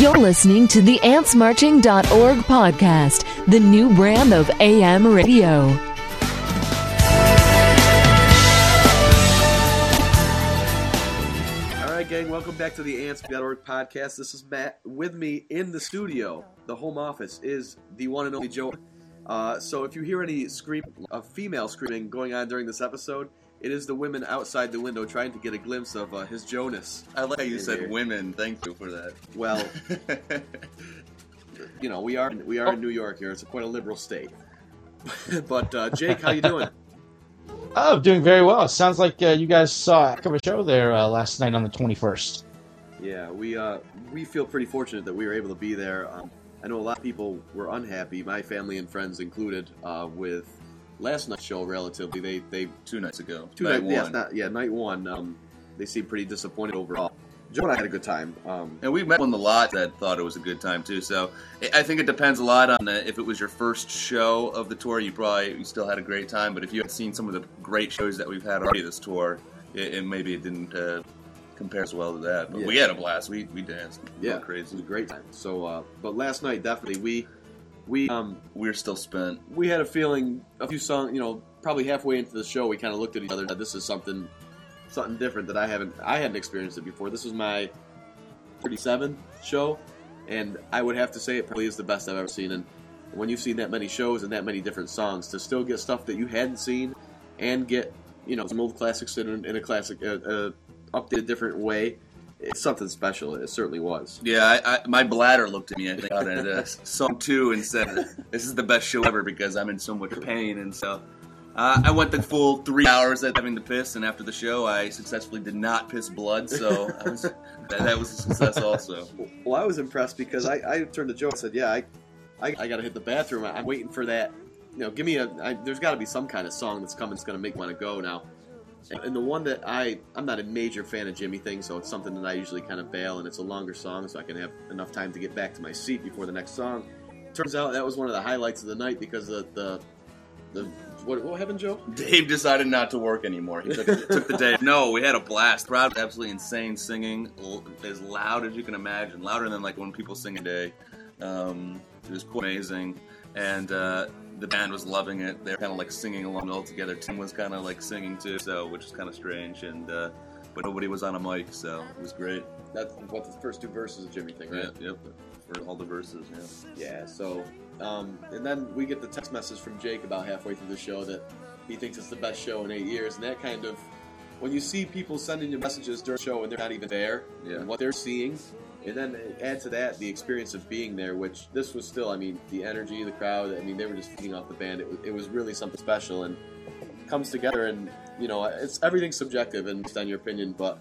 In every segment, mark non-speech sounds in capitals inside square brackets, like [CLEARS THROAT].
You're listening to the AntsMarching.org podcast, the new brand of AM radio. All right, gang, welcome back to the Ants.org podcast. This is Matt. With me in the studio, the home office, is the one and only Joe. Uh, so if you hear any scream, a female screaming going on during this episode, it is the women outside the window trying to get a glimpse of uh, his Jonas. I like how you said here. women. Thank you for that. Well, [LAUGHS] you know, we are we are in New York here. It's a quite a liberal state. [LAUGHS] but uh, Jake, how you doing? [LAUGHS] Oh, doing very well. It sounds like uh, you guys saw a heck of a show there uh, last night on the 21st. Yeah, we uh, we feel pretty fortunate that we were able to be there. Um, I know a lot of people were unhappy, my family and friends included, uh, with last night's show. Relatively, they they Two nights ago. two night night, yes, one. not, yeah, night one. Um, they seemed pretty disappointed overall. Joe and I had a good time. Um, and we met one a lot that thought it was a good time too. So I- think it depends a lot on if it was your first show of the tour, you probably you still had a great time. But if you had seen some of the great shows that we've had already this tour, it, it maybe it didn't uh, compare as well to that. But Yeah. we had a blast. We we danced. We yeah, went it was crazy. a great time. So, uh, but last night definitely we we um We're still spent. we had a feeling a few songs, you know, probably halfway into the show, we kind of looked at each other. This is something, something different that I haven't, I hadn't experienced it before. This was my 37th show, and I would have to say it probably is the best I've ever seen. And when you've seen that many shows and that many different songs, to still get stuff that you hadn't seen, and get you know some old classics in, in a classic, uh, uh, updated different way, it's something special. It certainly was. Yeah, I, I, my bladder looked at me. I think out at [LAUGHS] uh, song two and said, "This is the best show ever" because I'm in so much pain. And so uh, I went the full three hours at having to piss. And after the show, I successfully did not piss blood. So I was, [LAUGHS] that, that was a success also. Well, I was impressed because I, I turned to Joe and said, "Yeah, I, I, I got to hit the bathroom. I'm waiting for that. You know, give me a. I, there's got to be some kind of song that's coming that's going to make me want to go now." And, the one that I, I'm not a major fan of Jimi thing, so it's something that I usually kind of bail, and it's a longer song, so I can have enough time to get back to my seat before the next song. Turns out that was one of the highlights of the night because the the, the what, what happened, Joe? [LAUGHS] Dave decided not to work anymore. He took, took the day. No, we had a blast. Crowd absolutely insane, singing as loud as you can imagine, louder than like when people sing a day. Um, it was quite amazing, and uh, the band was loving it. They were kind of like singing along all together. Tim was kind of like singing too, so which is kind of strange. And uh, but nobody was on a mic, so it was great. That's what the first two verses of Jimi thing, right? Yeah, yep, for all the verses. Yeah. Yeah, so, um, and then we get the text message from Jake about halfway through the show that he thinks it's the best show in eight years, and that kind of, when you see people sending you messages during the show and they're not even there, Yeah. and what they're seeing, and then add to that the experience of being there, which this was still, I mean, the energy, the crowd, I mean, they were just feeding off the band. It was, it was really something special, and comes together, and you know, it's everything's subjective and based on your opinion, but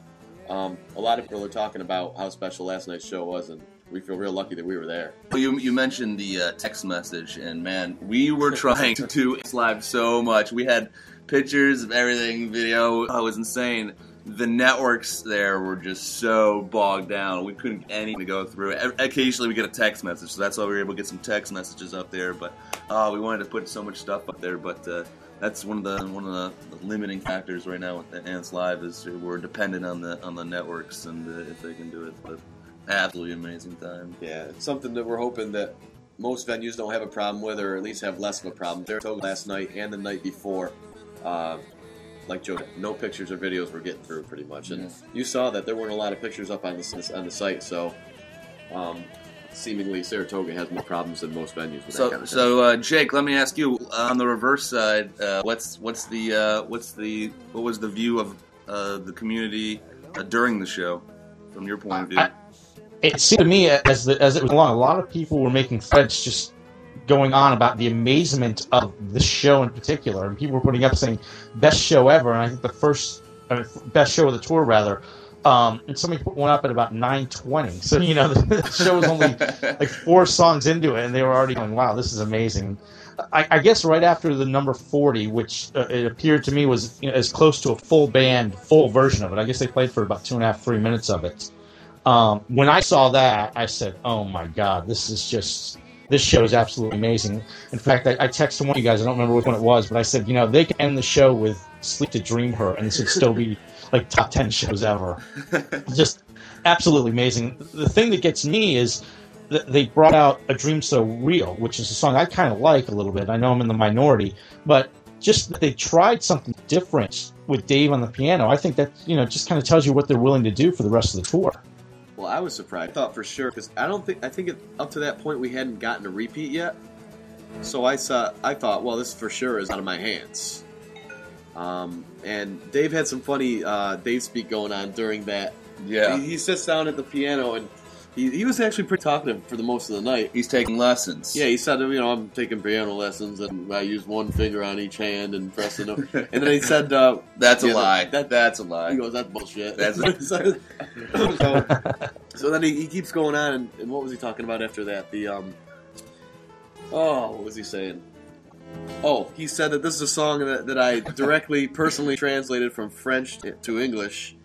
um, a lot of people are talking about how special last night's show was, and we feel real lucky that we were there. You, you mentioned the uh, text message, and man, we were trying to [LAUGHS] live so much. We had pictures of everything, video. Oh, it was insane. The networks there were just so bogged down. We couldn't get anything to go through. Occasionally, we get a text message, so that's why we were able to get some text messages up there. But uh, we wanted to put so much stuff up there, but uh, that's one of the one of the, limiting factors right now with Ants Live is we're dependent on the on the networks and uh, if they can do it. But absolutely amazing time. Yeah, it's something that we're hoping that most venues don't have a problem with, or at least have less of a problem. Saratoga last night and the night before, uh, like Joe, no pictures or videos were getting through pretty much, and Yeah. you saw that there weren't a lot of pictures up on the on the site. So, um, seemingly Saratoga has more problems than most venues. With that So, kind of so uh, Jake, let me ask you uh, on the reverse side, uh, what's what's the uh, what's the what was the view of uh, the community uh, during the show from your point of view? I- It seemed to me as the, as it was along, a lot of people were making threads just going on about the amazement of the show in particular, and people were putting up saying best show ever, and I think the first best show of the tour rather. Um, and somebody put one up at about 9:20. So you know the, [LAUGHS] the show was only like four songs into it, and they were already going, "Wow, this is amazing." I, I guess right after the number 40, which uh, it appeared to me was you know, as close to a full band, full version of it. I guess they played for about two and a half, three minutes of it. Um, when I saw that, I said, "Oh my God, this is just this show is absolutely amazing." In fact, I, I texted one of you guys. I don't remember which one it was, but I said, "You know, they can end the show with Sleep to Dream Her, and this would still be like top ten shows ever. [LAUGHS] Just absolutely amazing. The thing that gets me is that they brought out a dream so real, which is a song I kind of like a little bit. I know I'm in the minority, but just that they tried something different with Dave on the piano. I think that you know just kind of tells you what they're willing to do for the rest of the tour. Well, I was surprised. I thought for sure because I don't think I think it, up to that point we hadn't gotten a repeat yet. So I saw. I thought, well, this for sure is out of my hands. Um, and Dave had some funny uh, Dave speak going on during that. Yeah. He, he sits down at the piano and he, he was actually pretty talkative for the most of the night. He's taking lessons. Yeah, he said, you know, I'm taking piano lessons and I use one finger on each hand and pressing [LAUGHS] them. and then he said, uh, That's a Yeah, lie. that- That's a lie. he goes, that's bullshit. That's- [LAUGHS] what he said. [LAUGHS] so, so then he, he keeps going on, and, and what was he talking about after that? The um, oh, what was he saying? Oh, he said that this is a song that, that I directly, personally translated from French to English,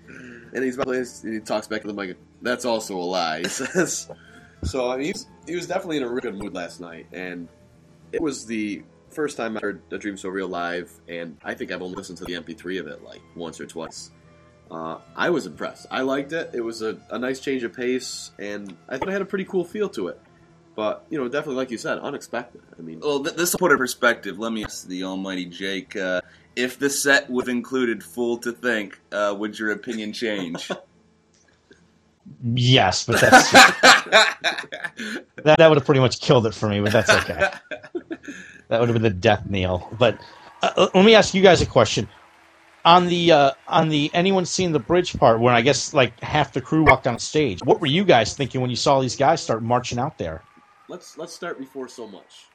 and he's about to, he talks back to the mic. That's also a lie. He says. So I mean, he was, he was definitely in a really good mood last night, and it was the first time I heard "A Dream So Real" live, and I think I've only listened to the MP3 of it like once or twice. Uh, I was impressed. I liked it. It was a, a nice change of pace, and I thought it had a pretty cool feel to it. But you know, definitely like you said, unexpected. I mean, Well, th- this will put in perspective. Let me ask the almighty Jake. Uh, if the set would have included Fool to Think, uh, would your opinion change? [LAUGHS] Yes, but that's [LAUGHS] that, that would have pretty much killed it for me. But that's okay. that would have been the death knell. But uh, let me ask you guys a question. On the uh, on the anyone seen the bridge part when I guess like half the crew walked on stage. What were you guys thinking when you saw these guys start marching out there? let's let's start before so much,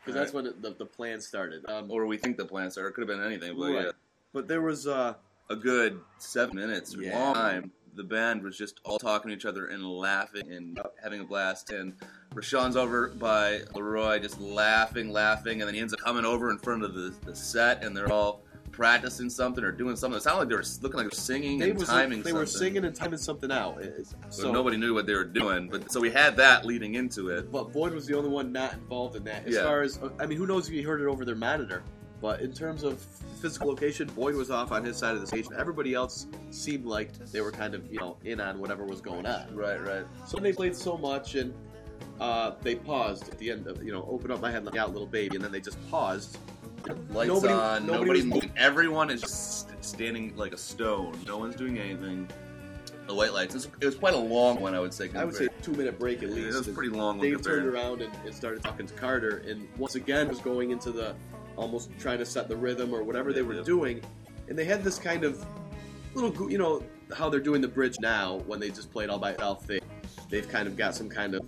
because that's when it, the, the plan started. Um, or we think the plan started. It could have been anything, but Right. yeah. but there was uh, a good seven minutes Yeah. long time. The band was just all talking to each other and laughing and having a blast. And Rashawn's over by Leroy, just laughing, laughing, and then he ends up coming over in front of the, the set, and they're all practicing something or doing something. It sounded like they were looking like they were singing they, and timing. they were singing and timing something out. So, so nobody knew what they were doing. But so we had that leading into it. But Boyd was the only one not involved in that. As Yeah. far as I mean, who knows if you heard it over their monitor? But in terms of physical location, Boyd was off on his side of the stage. Everybody else seemed like they were kind of you know in on whatever was going on. Right, right. So they played so much, and uh, they paused at the end of you know open up my head, let out little baby, and then they just paused. Lights Nobody- on. nobody Nobody's was moving. Everyone is just standing like a stone. No one's doing anything. The white lights. It was, it was quite a long one, I would say. I would say two minute break at Yeah, least. it was pretty long. when Dave turned around and, and started talking to Carter, and once again was going into the almost trying to set the rhythm or whatever they were doing, and they had this kind of little, you know, how they're doing the bridge now when they just played all by itself. They, they've kind of got some kind of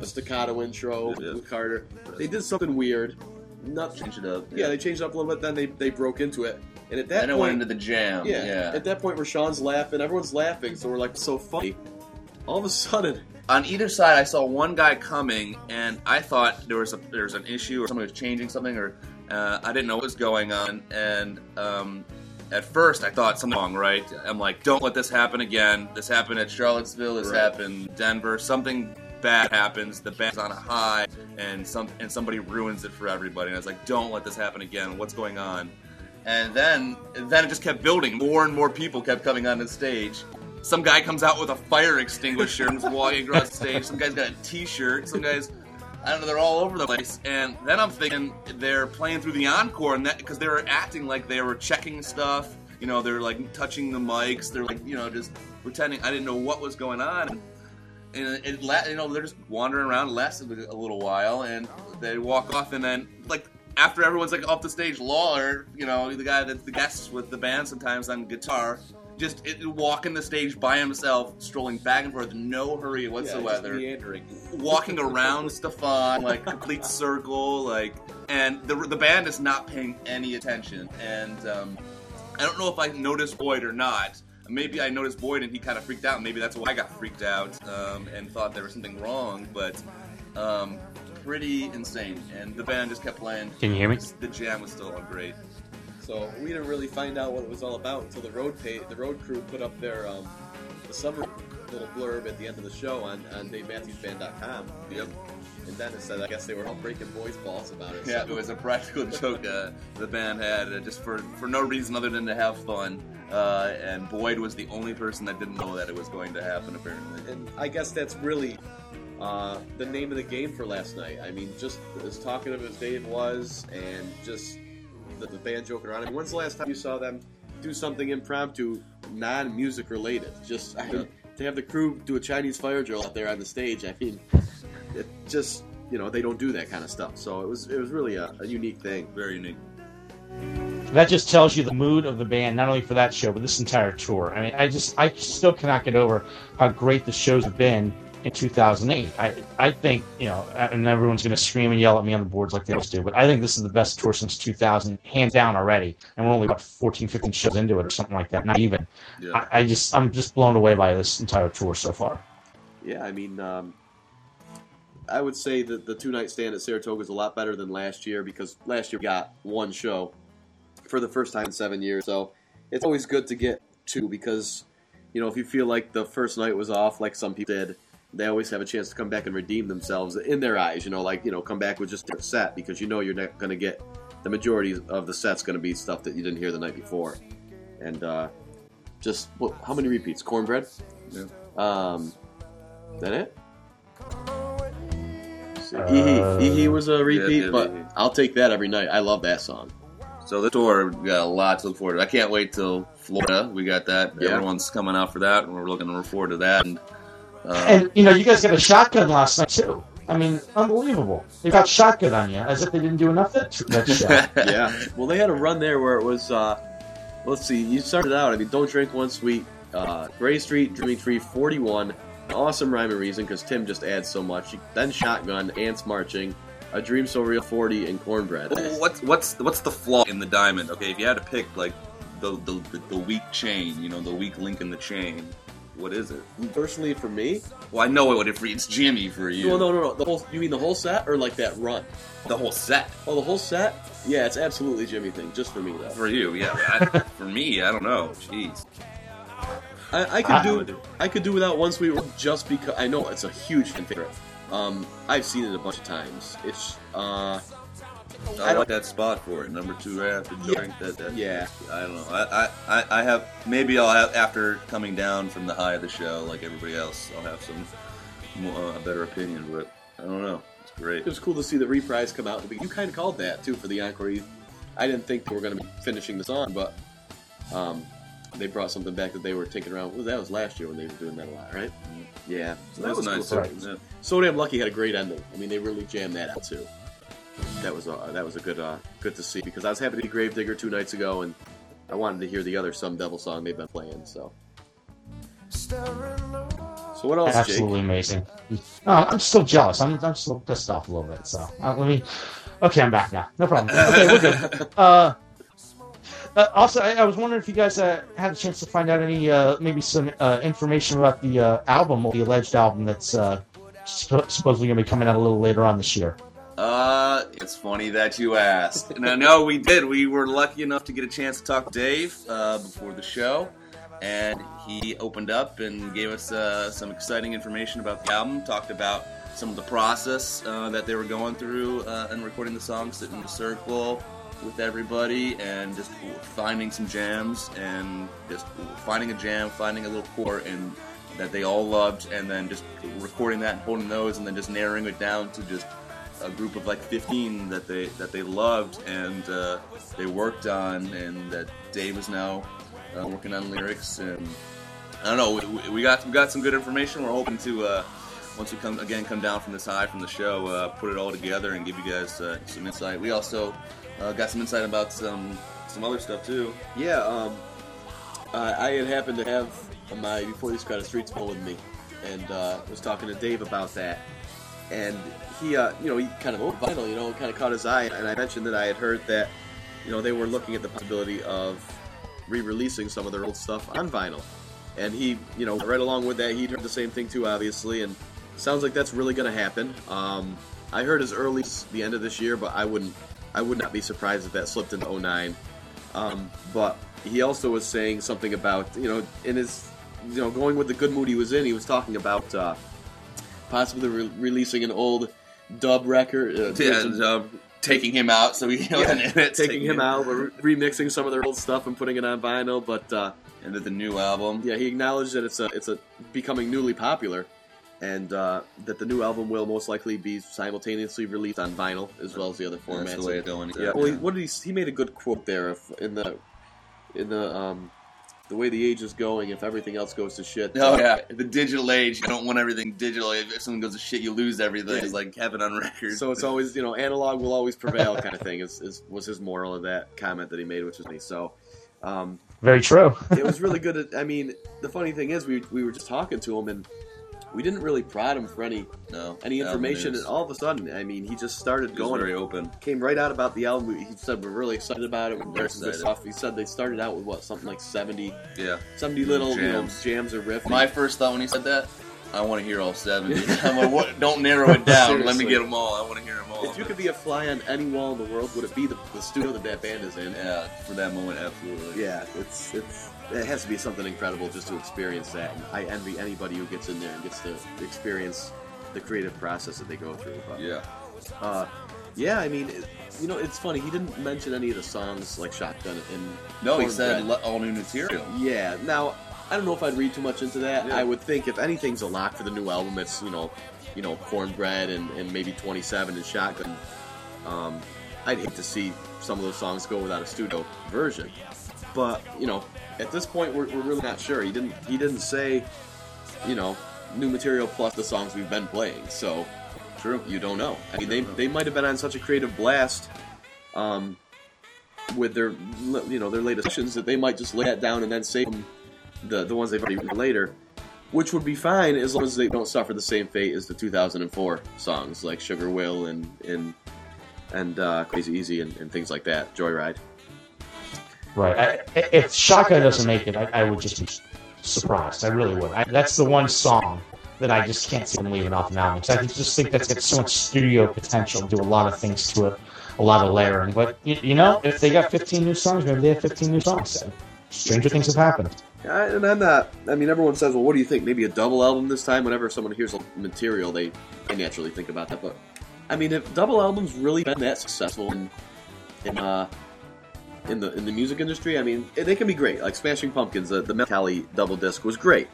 a staccato intro with Carter. They did something weird. Not, Change it up. yeah, they changed it up a little bit. Then they, they broke into it, and at that Then it went into the jam. yeah, Yeah. at that point, Rashawn's laughing, everyone's laughing, so we're like so funny. All of a sudden, On either side, I saw one guy coming, and I thought there was a there was an issue or somebody was changing something, or uh, I didn't know what was going on. And um, at first, I thought something wrong. Right? I'm like, don't let this happen again. This happened at Charlottesville. This Right. happened in Denver. Something bad happens. The band's on a high, and some and somebody ruins it for everybody. And I was like, don't let this happen again. What's going on? And then then it just kept building. More and more people kept coming on the stage. Some guy comes out with a fire extinguisher and is walking across the stage. Some guy's got a T-shirt. Some guys, I don't know, they're all over the place. And then I'm thinking they're playing through the encore, and that because they were acting like they were checking stuff. You know, they're like touching the mics. They're like, you know, just pretending. I didn't know what was going on. And it, la- you know, they're just wandering around. It lasted a little while, and they walk off, and then like after everyone's like off the stage, Lawler, you know, the guy that's the guest with the band sometimes on guitar, just it, walking the stage by himself, strolling back and forth, no hurry yeah, just whatsoever, meandering. [LAUGHS] walking around Stefan like complete circle, like, and the the band is not paying any attention, and um, I don't know if I noticed Boyd or not. Maybe I noticed Boyd and he kind of freaked out. Maybe that's why I got freaked out um, and thought there was something wrong. But um, pretty insane. And the band just kept playing. Can you hear me? The jam was still on great. So we didn't really find out what it was all about until the road pay, the road crew put up their um, the summer little blurb at the end of the show on, on DaveMatthewsBand.com. Yep. And Dennis said, I guess they were all breaking Boyd's balls about it. Yeah, so- it was a practical [LAUGHS] joke uh, the band had uh, just for, for no reason other than to have fun. Uh, and Boyd was the only person that didn't know that it was going to happen, apparently. And I guess that's really uh, the name of the game for last night. I mean, just as talkative as Dave was, and just the, the band joking around. I mean, when's the last time you saw them do something impromptu, non-music related? Just I mean, to have the crew do a Chinese fire drill out there on the stage. I mean, it just you know they don't do that kind of stuff. So it was it was really a, a unique thing. Very unique. That just tells you the mood of the band, not only for that show, but this entire tour. I mean, I just, I still cannot get over how great the shows have been in 2008. I, I think, you know, and everyone's going to scream and yell at me on the boards like they always do, but I think this is the best tour since 2000, hands down already. And we're only about 14, 15 shows into it or something like that, not even. Yeah. I, I just, I'm just blown away by this entire tour so far. Yeah, I mean, um, I would say that the two night stand at Saratoga is a lot better than last year because last year we got one show for the first time in seven years. So it's always good to get two because, you know, if you feel like the first night was off, like some people did, they always have a chance to come back and redeem themselves in their eyes. You know, like, you know, come back with just a set because you know you're not going to get the majority of the set's going to be stuff that you didn't hear the night before. And uh, just, what, how many repeats? Cornbread? Yeah. Um, that it? Uh, Hee Hee was a repeat, yeah, but Hee Hee. I'll take that every night. I love that song. So the tour, we got a lot to look forward to. I can't wait till Florida. We got that. Yeah. Everyone's coming out for that, and we're looking to look forward to that. And, uh, And, you know, you guys got a shotgun last night, too. I mean, unbelievable. They got shotgun on you, as if they didn't do enough that, that show. yeah. Well, they had a run there where it was. Uh, let's see. You started out. I mean, don't drink one sweet. Uh, Grey Street, Dreaming Tree, 41. Awesome rhyme and reason because Tim just adds so much. Then Shotgun, Ants Marching, A Dream So Real, 40, and Cornbread. what's what's what's the flaw in the diamond? Okay, if you had to pick like the the, the, the weak chain, you know, the weak link in the chain, what is it? Personally, for me, Well, I know what it. If it's Jimi for you, well, no, no, no. The whole. You mean the whole set or like that run? the whole set Oh, the whole set. Yeah, it's absolutely Jimi thing, just for me though. for you. Yeah, I, [LAUGHS] for me, I don't know. Jeez, I, I could I- do I could do without one sweet just because I know it's a huge fan favorite. Um, I've seen it a bunch of times. It's uh, I, like that spot for it. Number two right after Yeah. drink. That, that yeah, I don't know. I, I, I- I have maybe I'll have after coming down from the high of the show, like everybody else, I'll have some more, uh, a better opinion. But I don't know. It's great. it was cool to see the reprise come out. You kind of called that too for the encore. You- I didn't think they were going to be finishing the song, but um, they brought something back that they were taking around. Well, that was last year when they were doing that a lot, right? Yeah, so That was nice. Cool. Right. Yeah. So damn lucky had a great ending. I mean, they really jammed that out too. That was uh, that was a good uh, good to see because I was happy to be Gravedigger two nights ago, and I wanted to hear the other Some Devil song they've been playing. So, so what else, Absolutely amazing. No, I'm still jealous. I'm, I'm still pissed off a little bit. So uh, let me. Okay, I'm back now. No problem. Okay, we're good. [LAUGHS] Uh, uh, also, I, I was wondering if you guys uh, had a chance to find out any, uh, maybe some uh, information about the uh, album, or the alleged album that's uh, supp- supposedly going to be coming out a little later on this year. Uh, it's funny that you asked. And I know we did. We were lucky enough to get a chance to talk to Dave uh, before the show, and he opened up and gave us uh, some exciting information about the album. Talked about some of the process uh, that they were going through uh, in recording the songs, sitting in a circle with everybody, and just finding some jams, and just finding a jam, finding a little chord, and that they all loved, and then just recording that and holding those, and then just narrowing it down to just a group of like 15 that they that they loved and uh, they worked on, and that Dave is now uh, working on lyrics. And I don't know, we, we got we got some good information. We're hoping to uh, once we come again come down from this high from the show, uh, put it all together and give you guys uh, some insight. We also uh, got some insight about some some other stuff too. Yeah, um, I had happened to have my Before These Crowded Streets pull with me, and uh, was talking to Dave about that. And he, uh, you know, he kind of, vinyl, you know, kind of caught his eye. And I mentioned that I had heard that, you know, they were looking at the possibility of re-releasing some of their old stuff on vinyl. And he, you know, right along with that, he'd heard the same thing too, obviously. And sounds like that's really going to happen. Um, I heard as early as the end of this year, but I wouldn't, I would not be surprised if that slipped into 09. Um, but he also was saying something about, you know, in his, you know, going with the good mood he was in, he was talking about uh, possibly re- releasing an old dub record. Uh, Yeah, some- taking him out so he wasn't in it. taking him out, but re- remixing some of their old stuff and putting it on vinyl. But uh, into the new album. yeah, he acknowledged that it's a it's a becoming newly popular, and uh, that the new album will most likely be simultaneously released on vinyl as well as the other formats. That's the way it's going. Yeah, well, he, what did he? He made a good quote there if, in the in the um, the way the age is going. If everything else goes to shit, Oh yeah, the digital age. You don't want everything digital. If something goes to shit, you lose everything. Yeah. It's like heaven on record. So it's always you know analog will always prevail kind of thing. Is, is was his moral of that comment that he made, which was me. So. Um, Very true. it was really good. At, I mean, the funny thing is, we, we were just talking to him, and we didn't really prod him for any no any information. And all of a sudden, I mean, he just started He going. very open. Came right out about the album. He said we're really excited about it. We're Very good stuff. He said they started out with what something like 70, Yeah. 70 little you know, Jams. jams or riffs. My first thought when he said that, I want to hear all seventy. [LAUGHS] I'm like, what? Don't narrow it down. Let me get them all. I want to hear them all. if you could be a fly on any wall in the world, would it be the, the studio that that band is in? yeah, for that moment, absolutely. Yeah, it's it's it has to be something incredible just to experience that. And I envy anybody who gets in there and gets to experience the creative process that they go through. But, Yeah. Uh, yeah, I mean, it, you know, it's funny. He didn't mention any of the songs like Shotgun and No, he said le- all new material. Yeah. Now, I don't know if I'd read too much into that. Yeah. I would think if anything's a lock for the new album, it's you know, you know, Cornbread and, and maybe Twenty Seven and Shotgun. Um, I'd hate to see some of those songs go without a studio version, but you know, at this point, we're, we're really not sure. He didn't he didn't say, you know, new material plus the songs we've been playing. So True. you don't know. I mean, they they might have been on such a creative blast, um, with their you know their latest sessions that they might just lay that down and then save them, the the ones they've already written later, which would be fine as long as they don't suffer the same fate as the 2004 songs like Sugar Will and and and uh, Crazy Easy and, and things like that, Joyride. Right. I, if Shotgun doesn't make it, I, I would just be surprised. I really would. I, that's the one song that I just can't see them leaving off an album. 'Cause I just think that's got so much studio potential, to do a lot of things to it, a lot of layering. But you, you know, if they got 15 new songs, maybe they have 15 new songs. Stranger things have happened. I, and I'm not. I mean, everyone says, "Well, what do you think? Maybe a double album this time?" Whenever someone hears material, they, they naturally think about that. But I mean, if double albums really been that successful in in uh, in the in the music industry, I mean, eh, they can be great. Like Smashing Pumpkins, the the Mellon Collie double disc was great,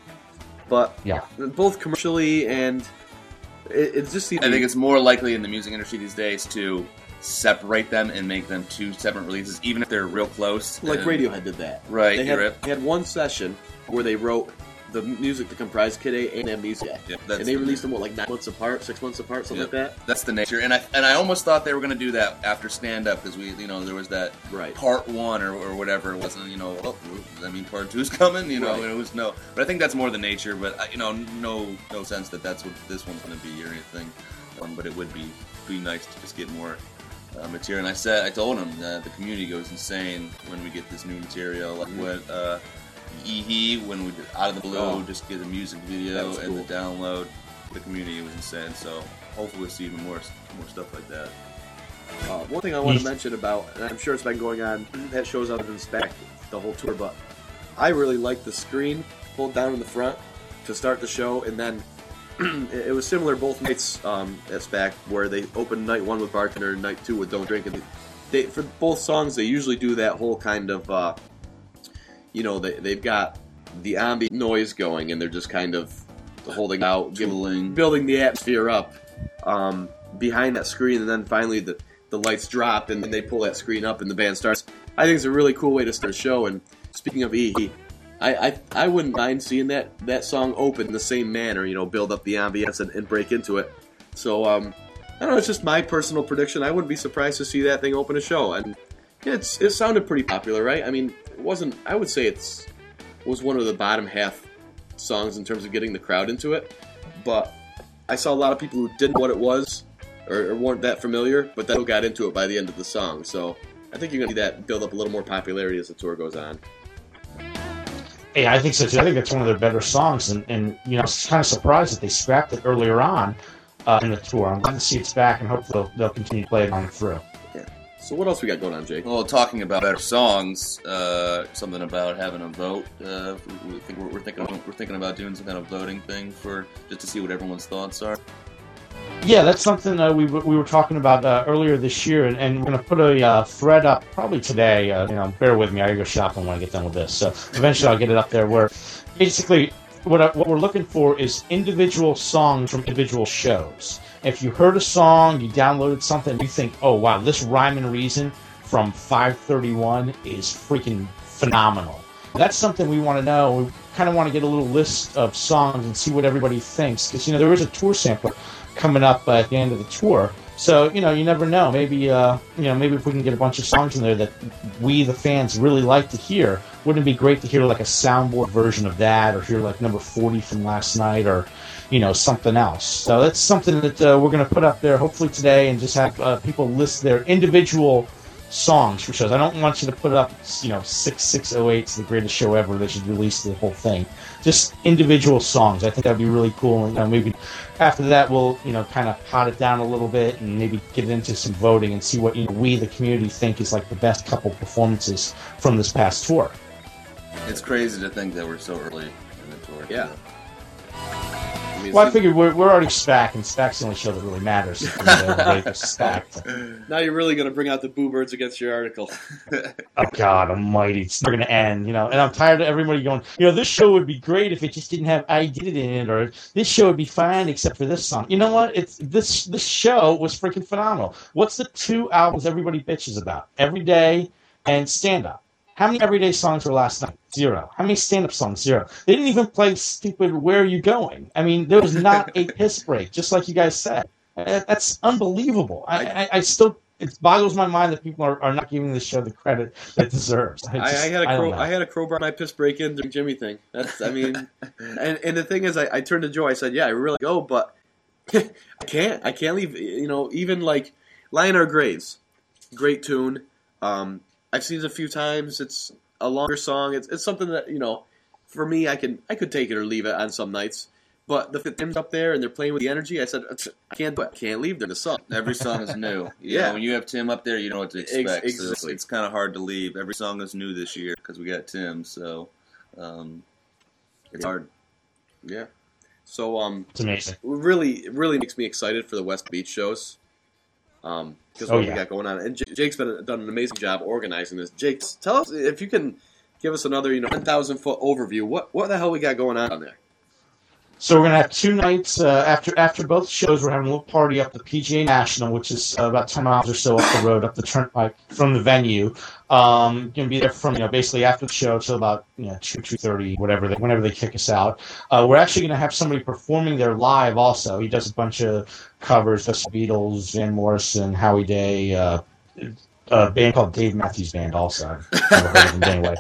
but Yeah. both commercially and it, it just seems. I think it's more likely in the music industry these days to separate them and make them two separate releases, even if they're real close. like And- Radiohead did that. Right, They had, right. they had one session where they wrote the music to comprise Kid A and Amnesiac. Yeah, and they the- released them what like nine months apart, six months apart, something Yep. like that. That's the nature, and I and I almost thought they were going to do that after stand up because we, you know, there was that Right. part one or, or whatever it wasn't, you know, oh, does that mean part two's [LAUGHS] coming, you know, Right. and it was no, but I think that's more the nature, but I- you know, no no sense that that's what this one's going to be or anything, um, but it would be be nice to just get more. Uh, material, and I said, I told him that the community goes insane when we get this new material. Like Mhm. what uh, Ehe, when we did out of the blue, Oh. just get the music video was and the download. The community was insane, so hopefully we'll see even more more stuff like that. Uh, one thing I want to mention about, and I'm sure it's been going on at shows other than SPAC the whole tour, but I really like the screen pulled down in the front to start the show, and then [CLEARS THROAT] it it was similar both nights um, at SPAC where they opened night one with Bartender and night two with Don't Drink, and they for both songs they usually do that whole kind of, uh, you know, they they've got the ambient noise going, and they're just kind of holding out, giving building the atmosphere up um, behind that screen, and then finally the, the lights drop, and then they pull that screen up, and the band starts. I think it's a really cool way to start a show. And speaking of E, I, I I wouldn't mind seeing that that song open in the same manner, you know, build up the ambience and, and break into it. So um, I don't know. It's just my personal prediction. I wouldn't be surprised to see that thing open a show, and it's it sounded pretty popular, right? I mean, it wasn't. I would say it's was one of the bottom half songs in terms of getting the crowd into it, but I saw a lot of people who didn't know what it was or, or weren't that familiar, but then got into it by the end of the song. So I think you're to see that build up a little more popularity as the tour goes on. Yeah, I think so too. I think that's one of their better songs, and, and you know, I was kind of surprised that they scrapped it earlier on uh, in the tour. I'm glad to see it's back, and hopefully they'll, they'll continue to play it on through. So what else we got going on, Jake? Well, talking about better songs, uh, something about having a vote. Uh, we think we're, we're thinking we're thinking about doing some kind of voting thing for just to see what everyone's thoughts are. Yeah, that's something uh, we, we were talking about uh, earlier this year, and, and we're going to put a uh, thread up probably today. Uh, you know, bear with me. I go shopping when I get done with this. So eventually I'll get it up there where basically what, I, what we're looking for is individual songs from individual shows. If you heard a song, you downloaded something, you think, oh, wow, this Rhyme and Reason from 531 is freaking phenomenal. That's something we want to know. We kind of want to get a little list of songs and see what everybody thinks. Because, you know, there is a tour sampler coming up at the end of the tour. So, you know, you never know. Maybe, uh, you know, maybe if we can get a bunch of songs in there that we, the fans, really like to hear, wouldn't it be great to hear like a soundboard version of that or hear like number 40 from last night or, you know, something else. So that's something that uh, we're going to put up there hopefully today and just have uh, people list their individual songs for shows. I don't want you to put up, you know, 6608 is the greatest show ever. They should release the whole thing. Just individual songs. I think that'd be really cool. And you know, maybe after that, we'll, you know, kind of pot it down a little bit and maybe get into some voting and see what you know, we, the community, think is like the best couple performances from this past tour. It's crazy to think that we're so early in the tour. Yeah. I mean, Well, I figured we're, we're already SPAC, and SPAC's the only show that really matters. You know, everybody now you're really going to bring out the boo birds against your article. Oh God Almighty, it's never gonna end, you know. And I'm tired of everybody going, you know, this show would be great if it just didn't have I did it in it, or this show would be fine except for this song. You know what? It's this this show was freaking phenomenal. What's the two albums everybody bitches about? Every Day and Stand Up. How many everyday songs were last night? Zero. How many stand up songs? Zero. They didn't even play stupid Where Are You Going? I mean, there was not a [LAUGHS] piss break, just like you guys said. Uh, That's unbelievable. I, I, I still it boggles my mind that people are, are not giving this show the credit that it deserves. I, [LAUGHS] I, just- I had a crow. I had a crowbar my piss break in during Jimi thing. That's I mean, [LAUGHS] and and the thing is, I, I turned to Joe. I said, "Yeah, I really go, but I can't. I can't leave. You know, even like Lying in Our Graves, great tune. Um, I've seen it a few times. It's a longer song. It's it's something that you know, for me, I can I could take it or leave it on some nights. But the Tim's up there and they're playing with the energy. I said, I can't do it. I can't leave. They're the song. Every song is new. [LAUGHS] Yeah. Yeah. when you have Tim up there, you know what to expect. Ex- So it's exactly. it's kind of hard to leave. Every song is new this year because we got Tim. So um, it's Yeah. hard. Yeah. So um, It's amazing. really it really makes me excited for the West Beach shows. Um, because Oh, what yeah. we got going on, and J- Jake's been done an amazing job organizing this. Jake, tell us if you can give us another, you know, ten thousand foot overview. What what the hell we got going on down there? So we're gonna have two nights uh, after after both shows. We're having a little party up the PGA National, which is uh, about ten miles or so up the road, up the turnpike from the venue. Um, gonna be there from you know basically after the show till about you know two two thirty, whatever they, whenever they kick us out. Uh, we're actually gonna have somebody performing there live. Also, he does a bunch of covers, the Beatles, Van Morrison, Howie Day. A band called Dave Matthews Band. Also, never heard of him anyway.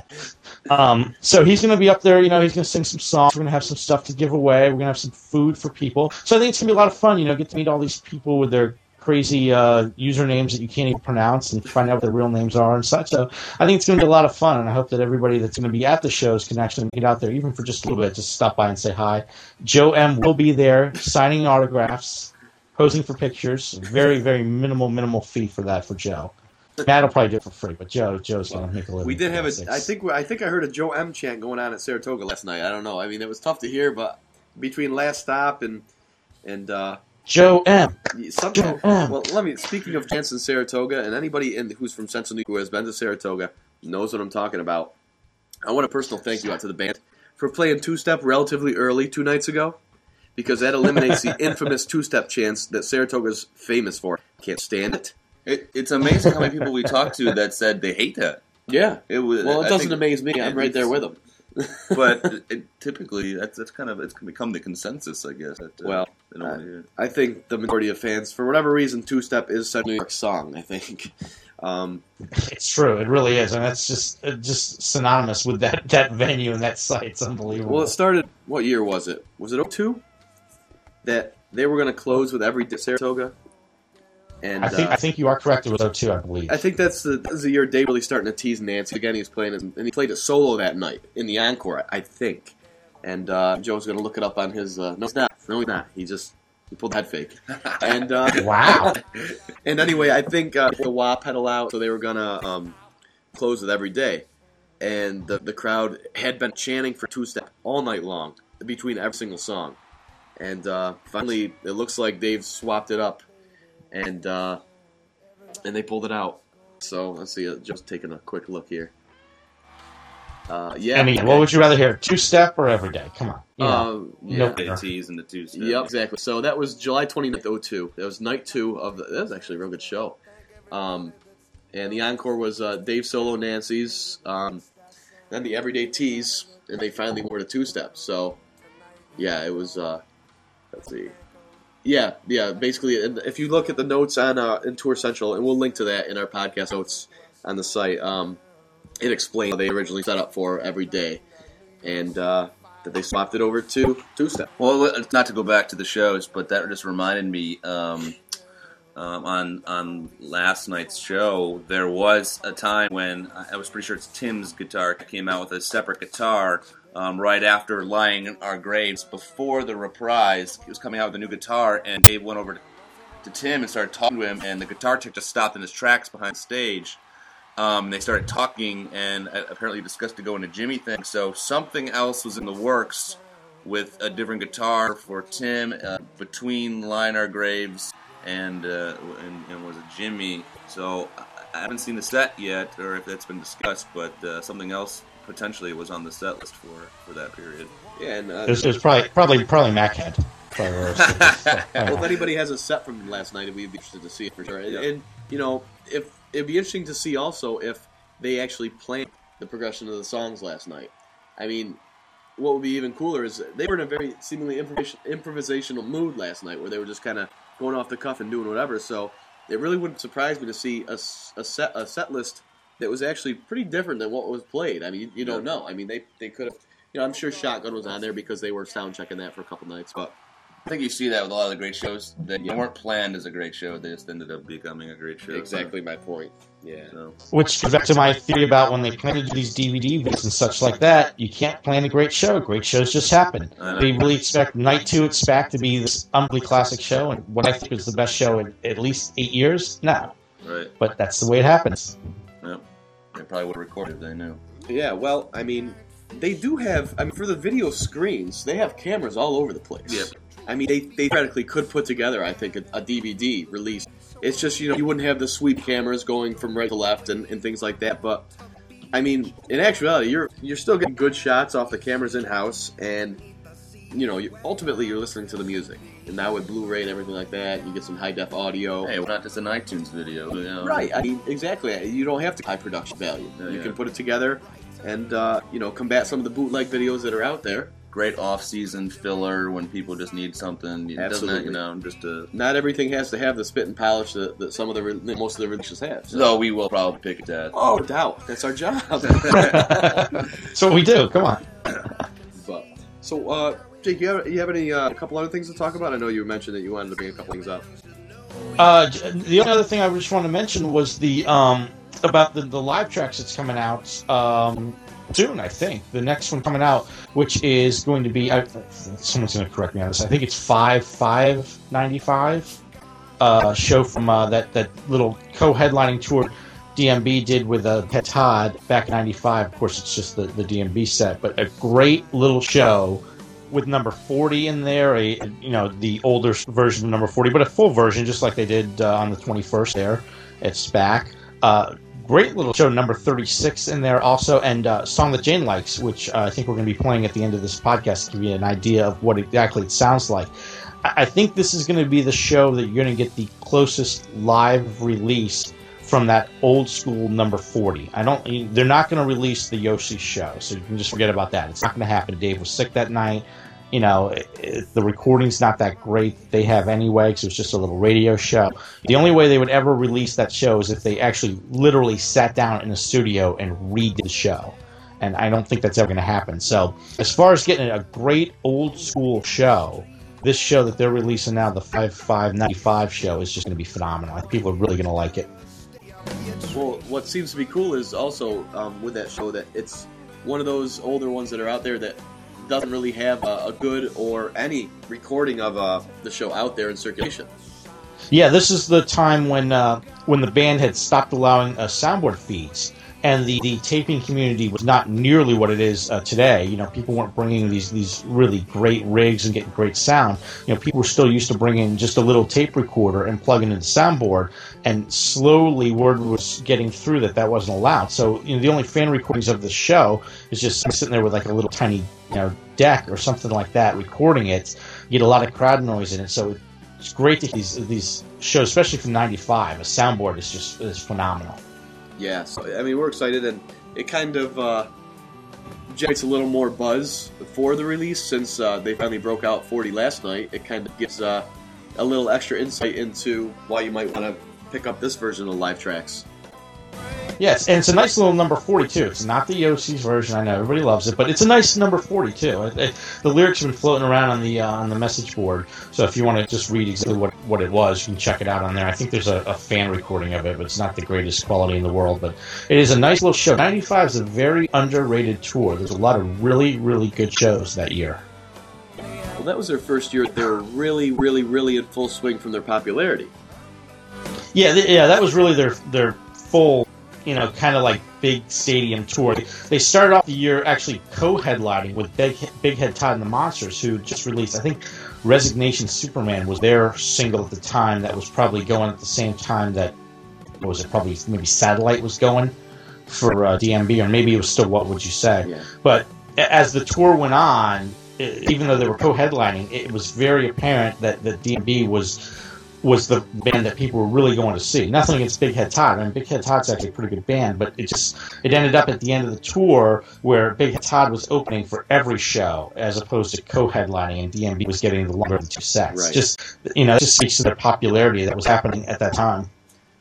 Um, so he's going to be up there. You know, he's going to sing some songs. We're going to have some stuff to give away. We're going to have some food for people. So I think it's going to be a lot of fun. You know, get to meet all these people with their crazy uh, usernames that you can't even pronounce and find out what their real names are and such. So I think it's going to be a lot of fun, and I hope that everybody that's going to be at the shows can actually get out there, even for just a little bit, just stop by and say hi. Joe M will be there signing autographs, posing for pictures. Very, very minimal, minimal fee for that for Joe. Matt will probably do it for free, but Joe, Joe's going to make a living. We did have a. sakes. I think I think I heard a Joe M chant going on at Saratoga last night. I don't know. I mean, it was tough to hear, but between last stop and and uh, Joe M. M. Well, let me. Speaking of chants in Saratoga, and anybody in who's from Central New York who has been to Saratoga knows what I'm talking about. I want a personal thank you out to the band for playing two step relatively early two nights ago, because that eliminates the [LAUGHS] infamous two step chants that Saratoga's famous for. Can't stand it. It, it's amazing how many people we talked to that said they hate that. Yeah. It was. Well, it I doesn't think- amaze me. I'm right there with them. [LAUGHS] but it, it, typically, that's that's kind of it's become the consensus, I guess. That, uh, Well, they don't wanna hear it. I think the majority of fans, for whatever reason, two step is Central New York song. I think. [LAUGHS] Um, It's true. It really is, and that's just uh, just synonymous with that [LAUGHS] that venue and that site. It's unbelievable. well, it started. What year was it? Was it 02? That they were going to close with every Saratoga. And I think uh, I think you are correct. It was 02, I believe. I think that's the, that's the year Dave really starting to tease Nancy again. He's playing it, and he played it solo that night in the encore, I think. And uh, Joe's going to look it up on his. Uh, no, he's not. No, he's not. He just he pulled that fake. [LAUGHS] And uh, Wow. [LAUGHS] and anyway, I think uh, the WA pedal out, so they were gonna um, close it every day, and the the crowd had been chanting for two step all night long between every single song, and uh, finally it looks like Dave swapped it up, and uh, and they pulled it out. So let's see. uh, Just taking a quick look here. Uh, yeah. I mean, what would you rather hear, two step or every day? Come on. You know. Uh, yeah. No. The T's and the two steps. Yep, exactly. So that was July 29th, 02. That was night two of the. That was actually a real good show. Um, and the encore was uh, Dave Solo, Nancy's, um, then the Everyday Tees, and they finally were the two step. So, yeah, it was. Uh, let's see. Yeah, yeah. Basically, if you look at the notes on uh, in Tour Central, and we'll link to that in our podcast notes on the site. Um, it explains how they originally set up for every day, and uh, that they swapped it over to two step. Well, not to go back to the shows, but that just reminded me um, um, on on last night's show. There was a time when I was pretty sure it's Tim's guitar came out with a separate guitar um, right after "Lying in Our Graves" before the reprise. He was coming out with a new guitar, and Dave went over to, Tim and started talking to him, and the guitar tech just stopped in his tracks behind the stage. Um, they started talking and uh, apparently discussed to go into Jimi thing. So something else was in the works with a different guitar for Tim uh, between Lying in Our Graves and, uh, and and was it Jimi? So I- I haven't seen the set yet, or if that's been discussed, but uh, something else potentially was on the set list for for that period. Yeah, and uh, There's, there's probably probably probably Machead. Probably [LAUGHS] well, if anybody has a set from last night, we'd be interested to see it for sure. And, Yeah. and, you know, if it'd be interesting to see also if they actually planned the progression of the songs last night. I mean, what would be even cooler is they were in a very seemingly improvis- improvisational mood last night, where they were just kind of going off the cuff and doing whatever. So it really wouldn't surprise me to see a, s- a set a set list that was actually pretty different than what was played. I mean, you, you don't know. I mean, they they could have. You know, I'm sure Shotgun was on there because they were sound checking that for a couple nights, but. I think you see that with a lot of the great shows. They weren't planned as a great show; they just ended up becoming a great show. Exactly my point. Yeah. So, Which goes back to my theory about when they plan to do these DVD videos and such like that, you can't plan a great show. Great shows just happen. They really expect Night 2 at SPAC to be this unbelievably classic show, and what I think is the best show in at least eight years? No. right. But that's the way it happens. Probably would have recorded if they knew. Yeah, well, I mean, they do have. I mean, for the video screens, they have cameras all over the place. Yep. I mean, they, they theoretically could put together, I think, a, a DVD release. It's just you know you wouldn't have the sweep cameras going from right to left and, and things like that. But I mean, in actuality, you're you're still getting good shots off the cameras in house, and you know, you, ultimately you're listening to the music. And now with Blu-ray and everything like that, you get some high def audio. Hey, why not just an iTunes video? You know? Right. I mean, exactly. You don't have to high production value. Yeah, you yeah. can put it together and uh, you know combat some of the bootleg videos that are out there. Great off-season filler when people just need something. It doesn't, Absolutely. you know, just to. Not everything has to have the spit and polish that, that some of the re- most of the releases have. So. Though we will probably pick it at. Oh, no doubt. That's our job. [LAUGHS] That's what we do. Come on. but, so, uh, Jake, you have, you have any uh, a couple other things to talk about? I know you mentioned that you wanted to bring a couple things up. Uh, the only other thing I just want to mention was the um, about the, the live tracks that's coming out um, soon. I think the next one coming out, which is going to be, I, someone's going to correct me on this. I think it's five five ninety five. Uh, show from uh, that that little co-headlining tour DMB did with uh, Todd back in '95. Of course, it's just the, the DMB set, but a great little show with number 40 in there, a, you know, the older version of number 40, but a full version, just like they did uh, on the 21st there at SPAC. Uh, great little show, number 36 in there also, and uh, song that Jane likes, which uh, I think we're going to be playing at the end of this podcast to give you an idea of what exactly it sounds like. I I think this is going to be the show that you're going to get the closest live release from that old school number 40. I don't they're not going to release the Yoshi show, so you can just forget about that. It's not going to happen. Dave was sick that night. You know, it, it, the recording's not that great they have anyway because it was just a little radio show. The only way they would ever release that show is if they actually literally sat down in a studio and redid the show. And I don't think that's ever going to happen. So, as far as getting a great old school show, this show that they're releasing now, the 5595 show, is just going to be phenomenal. People are really going to like it. Well, what seems to be cool is also um, with that show that it's one of those older ones that are out there that doesn't really have a, a good or any recording of uh, the show out there in circulation. Yeah, this is the time when uh, when the band had stopped allowing uh, soundboard feeds, and the, the taping community was not nearly what it is uh, today. You know, people weren't bringing these these really great rigs and getting great sound. You know, people were still used to bringing just a little tape recorder and plugging in the soundboard, and slowly word was getting through that that wasn't allowed. So, you know, the only fan recordings of the show is just sitting there with like a little tiny, you know, deck or something like that, recording it. You get a lot of crowd noise in it, so it's great to these these shows, especially from '95. A soundboard is just is phenomenal. Yeah, so I mean, we're excited, and it kind of uh, generates a little more buzz for the release since uh, they finally broke out 40 last night. It kind of gives uh, a little extra insight into why you might want to pick up this version of Live Tracks. Yes, and it's a nice little number 42. It's not the Yossi's version. I know everybody loves it, but it's a nice number 42. It, it, the lyrics have been floating around on the uh, on the message board, so if you want to just read exactly what, what it was, you can check it out on there. I think there's a, a, fan recording of it, but it's not the greatest quality in the world. But it is a nice little show. 95 is a very underrated tour. There's a lot of really, really good shows that year. Well, that was their first year. They were really, really, really in full swing from their popularity. Yeah, th- yeah, that was really their their full you know, kind of like big stadium tour. They started off the year actually co-headlining with Big, big Head Todd and the Monsters, who just released, I think, Resignation Superman was their single at the time. That was probably going at the same time that was it probably maybe Satellite was going for uh, DMB, or maybe it was still What Would You Say? Yeah. But as the tour went on, even though they were co-headlining, it was very apparent that that DMB was was the band that people were really going to see. Nothing against Big Head Todd. I mean, Big Head Todd's actually a pretty good band, but it just it ended up at the end of the tour where Big Head Todd was opening for every show as opposed to co-headlining, and DMB was getting the longer of the two sets. Right. Just you know, it just speaks to the popularity that was happening at that time.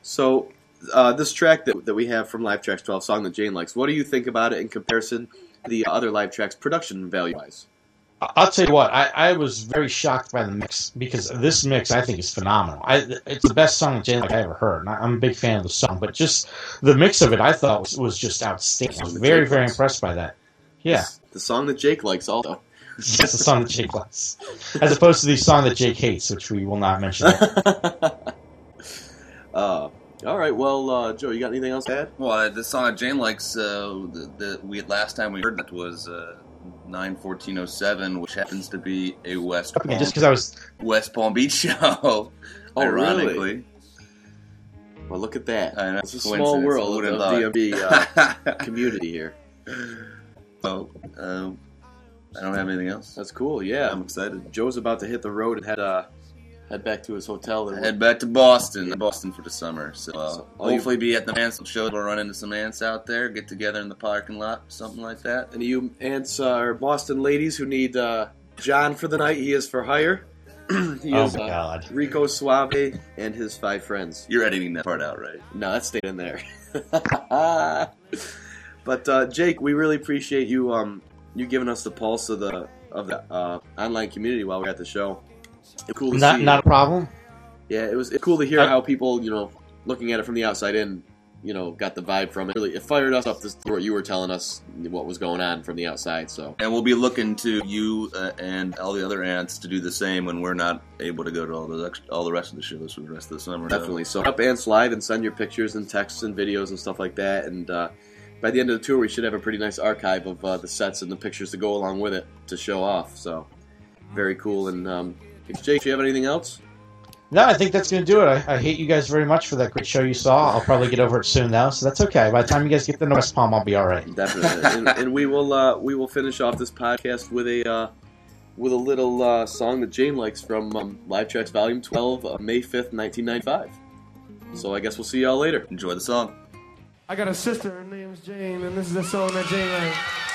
So, uh, this track that, that we have from Live Tracks 12, song that Jane likes, what do you think about it in comparison to the other Live Tracks production value wise? I'll tell you what, I, I was very shocked by the mix because this mix I think is phenomenal. I, it's the best song Jane like I ever heard. And I, I'm a big fan of the song, but just the mix of it I thought was, was just outstanding. I was very, very impressed by that. Yeah. The song that Jake likes also. That's the song that Jake likes. As opposed to the song that Jake hates, which we will not mention. [LAUGHS] uh, all right, well, uh, Joe, you got anything else to add? Well, the song that Jane likes, uh, the, the, we last time we heard that was uh, 91407, which happens to be a West Palm just because I was West Palm Beach [LAUGHS] show. Oh, ironically. really? Well, look at that. I know, It's a small world Who of would've? DMB uh, [LAUGHS] community here. So, um, I don't have anything else. That's cool. Yeah, I'm excited. Joe's about to hit the road and head uh, head back to his hotel. And Head back to Boston, Boston for the summer. So, uh, So, all you- hopefully, be at the Mance show. We'll run into some ants out there, get together in the parking lot, something like that. And you ants uh, or Boston ladies who need uh, John for the night, he is for hire. [CLEARS THROAT] he Oh is my uh, God. Rico Suave and his five friends. You're editing that part out, right? No, that stayed in there. [LAUGHS] but uh, Jake, we really appreciate you um, you giving us the pulse of the of the uh, online community while we're at the show. It's cool to not see. not a problem. Yeah, it was it's cool to hear Uh, how people, you know, looking at it from the outside in, you know, got the vibe from it. Really, it fired us up to what you were telling us what was going on from the outside. So And we'll be looking to you uh, and all the other ants to do the same when we're not able to go to all the ex- all the rest of the shows for the rest of the summer. definitely, so up and slide and send your pictures and texts and videos and stuff like that. And uh, by the end of the tour, we should have a pretty nice archive of uh, the sets and the pictures to go along with it to show off. So very cool. And um, Jake, do you have anything else? No, I think that's going to do it. I, I hate you guys very much for that great show you saw. I'll probably get over it soon, though, so that's okay. By the time you guys get to West Palm, I'll be all right. Definitely, and, [LAUGHS] and we will uh, we will finish off this podcast with a uh, with a little uh, song that Jane likes from um, Live Tracks Volume Twelve, uh, May fifth, nineteen ninety five. So I guess we'll see y'all later. Enjoy the song. I got a sister, her name's Jane, and this is a song that Jane likes.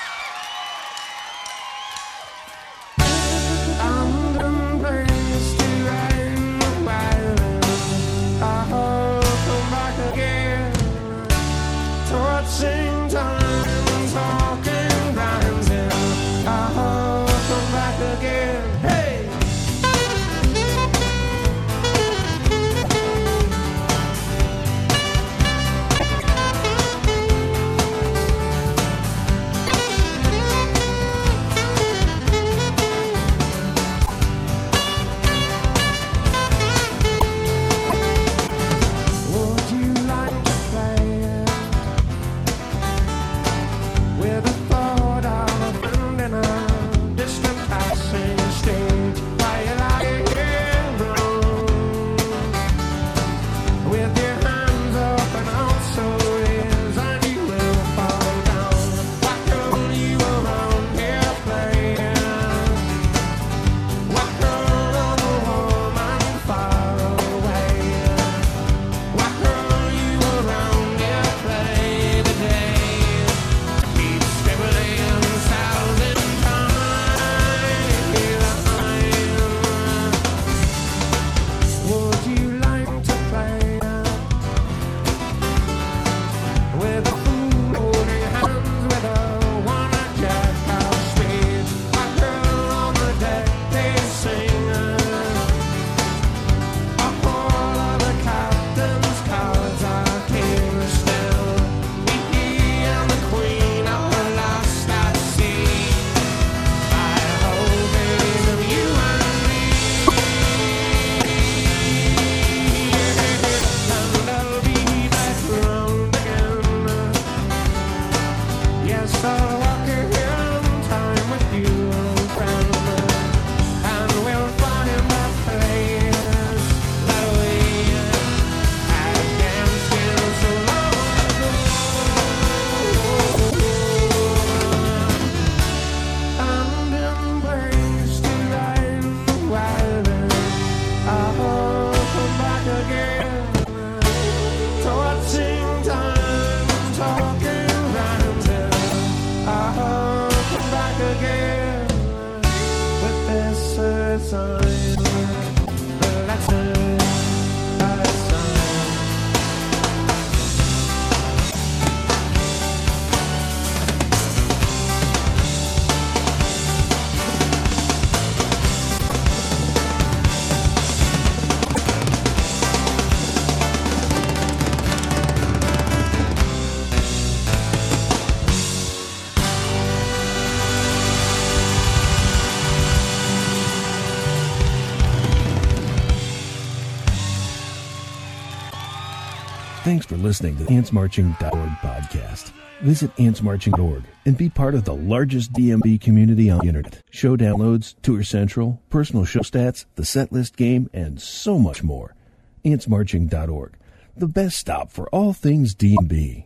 Listening to the AntsMarching.org podcast. Visit AntsMarching.org and be part of the largest DMB community on the internet. Show downloads, Tour Central, personal show stats, the set list game, and so much more. AntsMarching.org, the best stop for all things DMB.